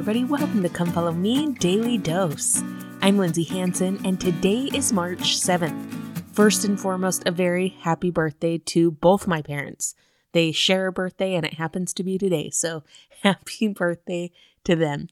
everybody. Welcome to Come Follow Me Daily Dose. I'm Lindsay Hanson, and today is March 7th. First and foremost, a very happy birthday to both my parents. They share a birthday, and it happens to be today, so happy birthday to them.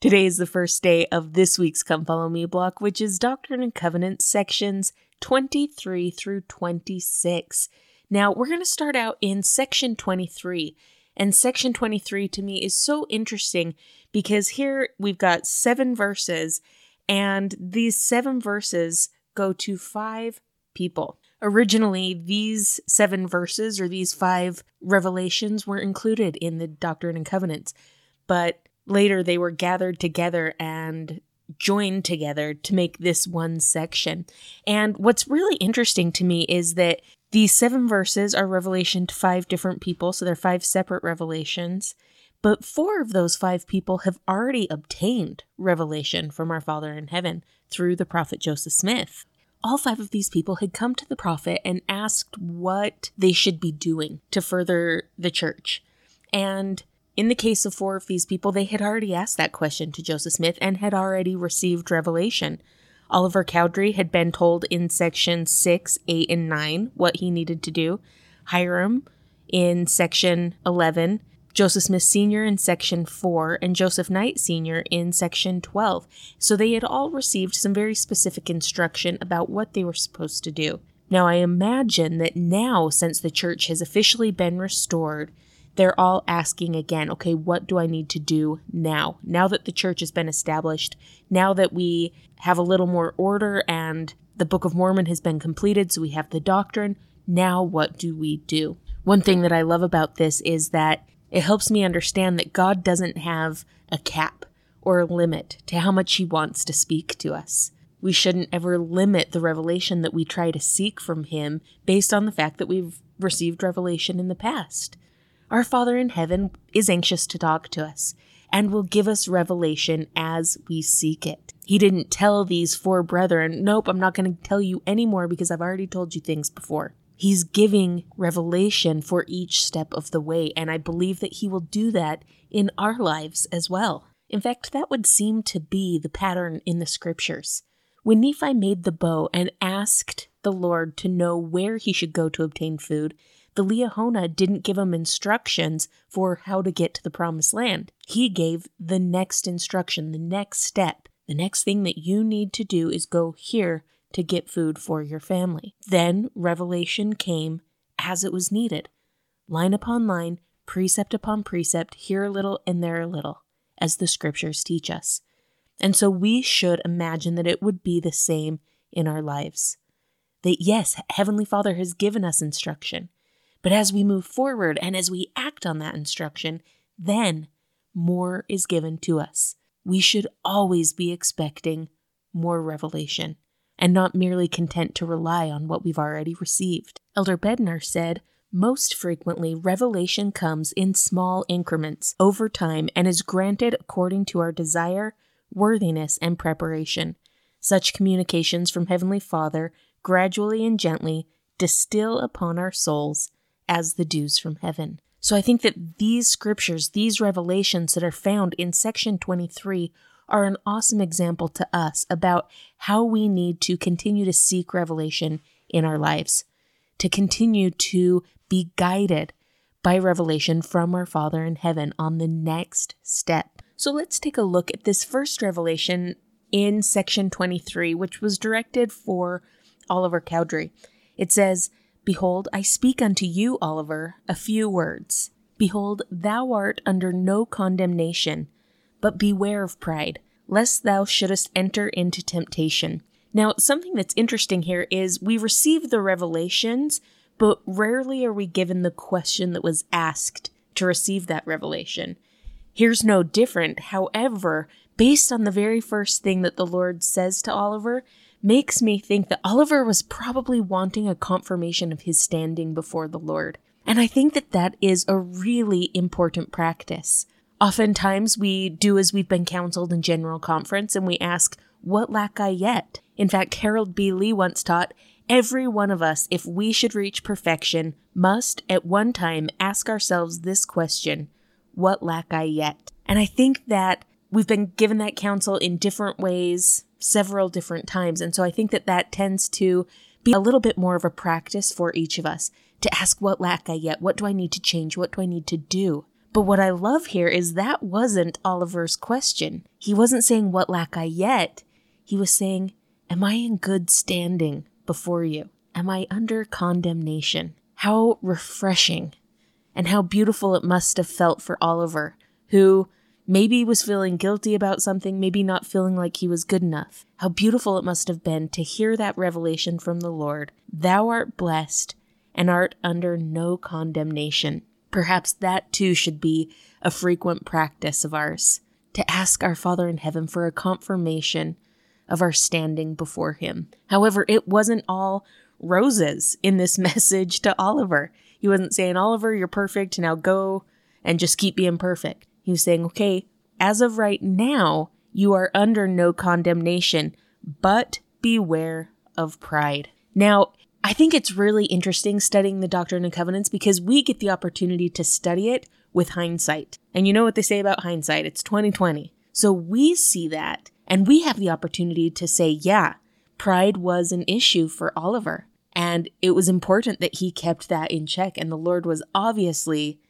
Today is the first day of this week's Come Follow Me block, which is Doctrine and Covenants sections 23 through 26. Now, we're going to start out in section 23 and section 23 to me is so interesting because here we've got seven verses, and these seven verses go to five people. Originally, these seven verses or these five revelations were included in the Doctrine and Covenants, but later they were gathered together and joined together to make this one section. And what's really interesting to me is that these seven verses are revelation to five different people, so they're five separate revelations. But four of those five people have already obtained revelation from our Father in heaven through the prophet Joseph Smith. All five of these people had come to the prophet and asked what they should be doing to further the church. And in the case of four of these people, they had already asked that question to Joseph Smith and had already received revelation. Oliver Cowdery had been told in section 6, 8, and 9 what he needed to do. Hyrum in section 11, Joseph Smith Sr. in section 4, and Joseph Knight Sr. in section 12. So they had all received some very specific instruction about what they were supposed to do. Now, I imagine that now, since the church has officially been restored, they're all asking again, okay, what do I need to do now? Now that the church has been established, now that we have a little more order and the Book of Mormon has been completed, so we have the doctrine, now what do we do? One thing that I love about this is that it helps me understand that God doesn't have a cap or a limit to how much He wants to speak to us. We shouldn't ever limit the revelation that we try to seek from Him based on the fact that we've received revelation in the past. Our Father in heaven is anxious to talk to us and will give us revelation as we seek it. He didn't tell these four brethren, Nope, I'm not going to tell you anymore because I've already told you things before. He's giving revelation for each step of the way, and I believe that He will do that in our lives as well. In fact, that would seem to be the pattern in the scriptures. When Nephi made the bow and asked the Lord to know where he should go to obtain food, the Liahona didn't give him instructions for how to get to the promised land. He gave the next instruction, the next step. The next thing that you need to do is go here to get food for your family. Then revelation came as it was needed, line upon line, precept upon precept, here a little and there a little, as the scriptures teach us. And so we should imagine that it would be the same in our lives. That yes, Heavenly Father has given us instruction. But as we move forward and as we act on that instruction, then more is given to us. We should always be expecting more revelation and not merely content to rely on what we've already received. Elder Bednar said, most frequently, revelation comes in small increments over time and is granted according to our desire, worthiness, and preparation. Such communications from Heavenly Father gradually and gently distill upon our souls as the dews from heaven. So I think that these scriptures, these revelations that are found in section 23, are an awesome example to us about how we need to continue to seek revelation in our lives, to continue to be guided by revelation from our Father in heaven on the next step. So let's take a look at this first revelation in section 23, which was directed for Oliver Cowdery. It says, Behold, I speak unto you, Oliver, a few words. Behold, thou art under no condemnation, but beware of pride, lest thou shouldest enter into temptation. Now, something that's interesting here is we receive the revelations, but rarely are we given the question that was asked to receive that revelation. Here's no different. However, based on the very first thing that the Lord says to Oliver, makes me think that Oliver was probably wanting a confirmation of his standing before the Lord. And I think that that is a really important practice. Oftentimes, we do as we've been counseled in general conference and we ask, What lack I yet? In fact, Harold B. Lee once taught, Every one of us, if we should reach perfection, must at one time ask ourselves this question What lack I yet? And I think that we've been given that counsel in different ways several different times. And so I think that that tends to be a little bit more of a practice for each of us to ask, What lack I yet? What do I need to change? What do I need to do? But what I love here is that wasn't Oliver's question. He wasn't saying, What lack I yet? He was saying, Am I in good standing before you? Am I under condemnation? How refreshing and how beautiful it must have felt for Oliver, who maybe he was feeling guilty about something, maybe not feeling like he was good enough. How beautiful it must have been to hear that revelation from the Lord Thou art blessed and art under no condemnation. Perhaps that too should be a frequent practice of ours to ask our Father in heaven for a confirmation of our standing before Him. However, it wasn't all roses in this message to Oliver. He wasn't saying, Oliver, you're perfect, now go and just keep being perfect. He was saying, okay, as of right now, you are under no condemnation, but beware of pride. Now, I think it's really interesting studying the Doctrine and Covenants because we get the opportunity to study it with hindsight. And you know what they say about hindsight? It's 2020. So we see that and we have the opportunity to say, yeah, pride was an issue for Oliver. And it was important that he kept that in check. And the Lord was obviously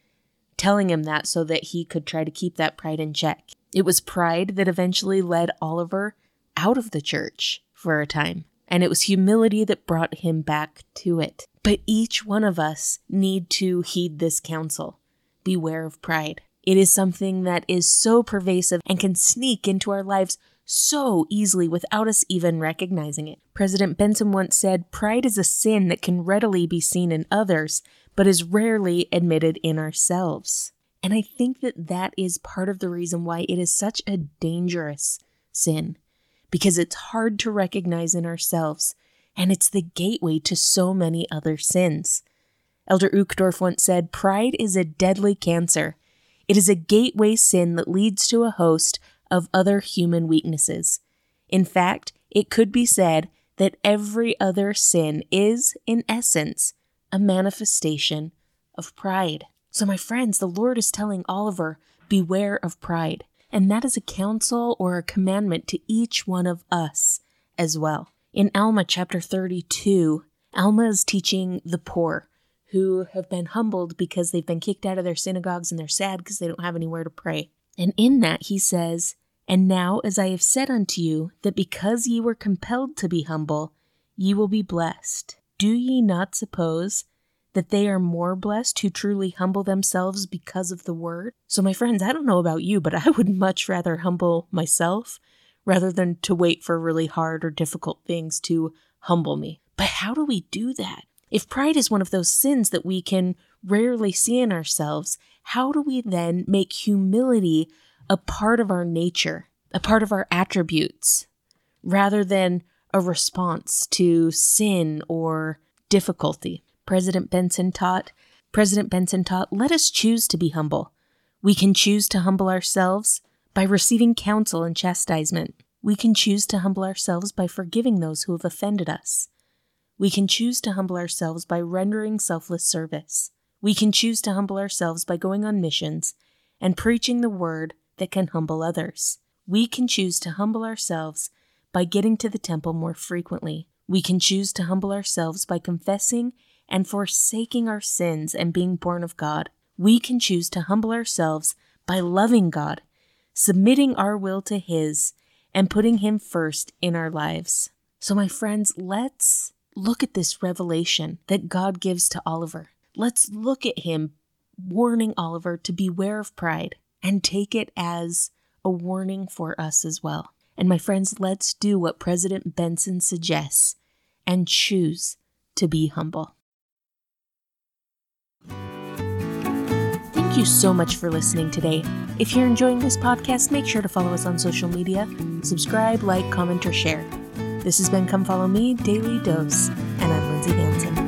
telling him that so that he could try to keep that pride in check. It was pride that eventually led Oliver out of the church for a time and it was humility that brought him back to it. But each one of us need to heed this counsel. Beware of pride. It is something that is so pervasive and can sneak into our lives so easily without us even recognizing it. President Benson once said, Pride is a sin that can readily be seen in others, but is rarely admitted in ourselves. And I think that that is part of the reason why it is such a dangerous sin because it's hard to recognize in ourselves, and it's the gateway to so many other sins. Elder Uchtdorf once said, Pride is a deadly cancer. It is a gateway sin that leads to a host of other human weaknesses. In fact, it could be said that every other sin is, in essence, a manifestation of pride. So, my friends, the Lord is telling Oliver, beware of pride. And that is a counsel or a commandment to each one of us as well. In Alma chapter 32, Alma is teaching the poor who have been humbled because they've been kicked out of their synagogues and they're sad because they don't have anywhere to pray. And in that, he says, And now, as I have said unto you, that because ye were compelled to be humble, ye will be blessed. Do ye not suppose that they are more blessed who truly humble themselves because of the word. So, my friends, I don't know about you, but I would much rather humble myself rather than to wait for really hard or difficult things to humble me. But how do we do that? If pride is one of those sins that we can rarely see in ourselves, how do we then make humility a part of our nature, a part of our attributes, rather than a response to sin or difficulty? President Benson taught, President Benson taught, let us choose to be humble. We can choose to humble ourselves by receiving counsel and chastisement. We can choose to humble ourselves by forgiving those who have offended us. We can choose to humble ourselves by rendering selfless service. We can choose to humble ourselves by going on missions and preaching the word that can humble others. We can choose to humble ourselves by getting to the temple more frequently. We can choose to humble ourselves by confessing and forsaking our sins and being born of God, we can choose to humble ourselves by loving God, submitting our will to His, and putting Him first in our lives. So, my friends, let's look at this revelation that God gives to Oliver. Let's look at him warning Oliver to beware of pride and take it as a warning for us as well. And my friends, let's do what President Benson suggests and choose to be humble. Thank you so much for listening today. If you're enjoying this podcast, make sure to follow us on social media, subscribe, like, comment, or share. This has been Come Follow Me Daily Dose, and I'm Lindsay Hanson.